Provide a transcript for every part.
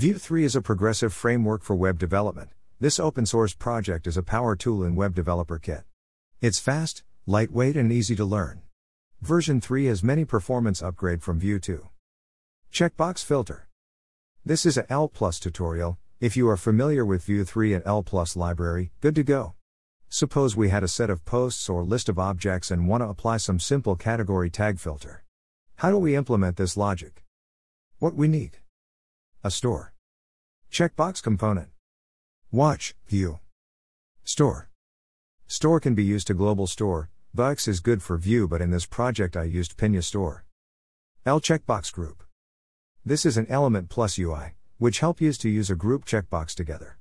Vue 3 is a progressive framework for web development. This open source project is a power tool in Web Developer Kit. It's fast, lightweight, and easy to learn. Version 3 has many performance upgrade from Vue 2. Checkbox filter. This is a L Plus tutorial. If you are familiar with Vue 3 and L Plus library, good to go. Suppose we had a set of posts or list of objects and want to apply some simple category tag filter. How do we implement this logic? What we need a store. Checkbox component. Watch, Vue. Store. Store can be used to global store. Vuex is good for Vue but in this project I used Pinia Store. L checkbox group. This is an element plus UI, which help us to use a group checkbox together.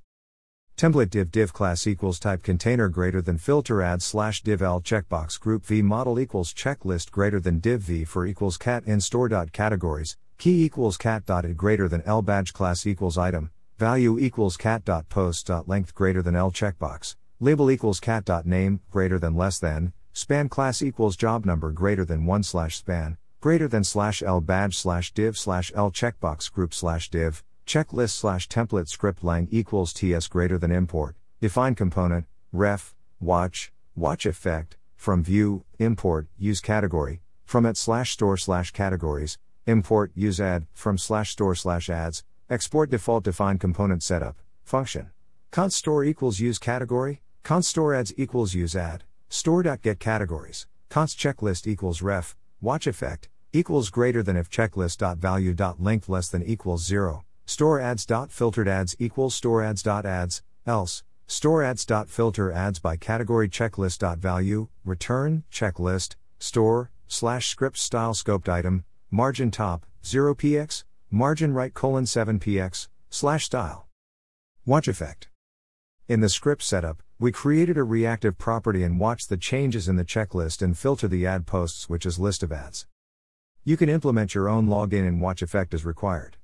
Template div div class equals type container greater than filter add slash div l checkbox group v model equals checklist greater than div v for equals cat in store dot categories Key equals cat dotted greater than L badge class equals item, value equals cat dot post dot length greater than L checkbox, label equals cat dot name greater than less than, span class equals job number greater than 1 slash span, greater than slash L badge slash div slash L checkbox group slash div, checklist slash template script lang equals TS greater than import, define component, ref, watch, watch effect, from Vue, import, use category, from at slash store slash categories, import use add from slash store slash ads, export default define component setup, function. const store equals use category, const store ads equals use add, store.get categories, const checklist equals ref, watch effect, equals greater than if checklist.value.length less than equals 0, store ads.filtered ads equals store ads.ads, else, store ads dot ads.filter ads by category checklist.value, return, checklist, store, slash script style scoped item, margin top, 0px, margin right colon 7px, slash style. Watch effect. In the script setup, we created a reactive property and watched the changes in the checklist and filter the add posts which is list of ads. You can implement your own login and watch effect as required.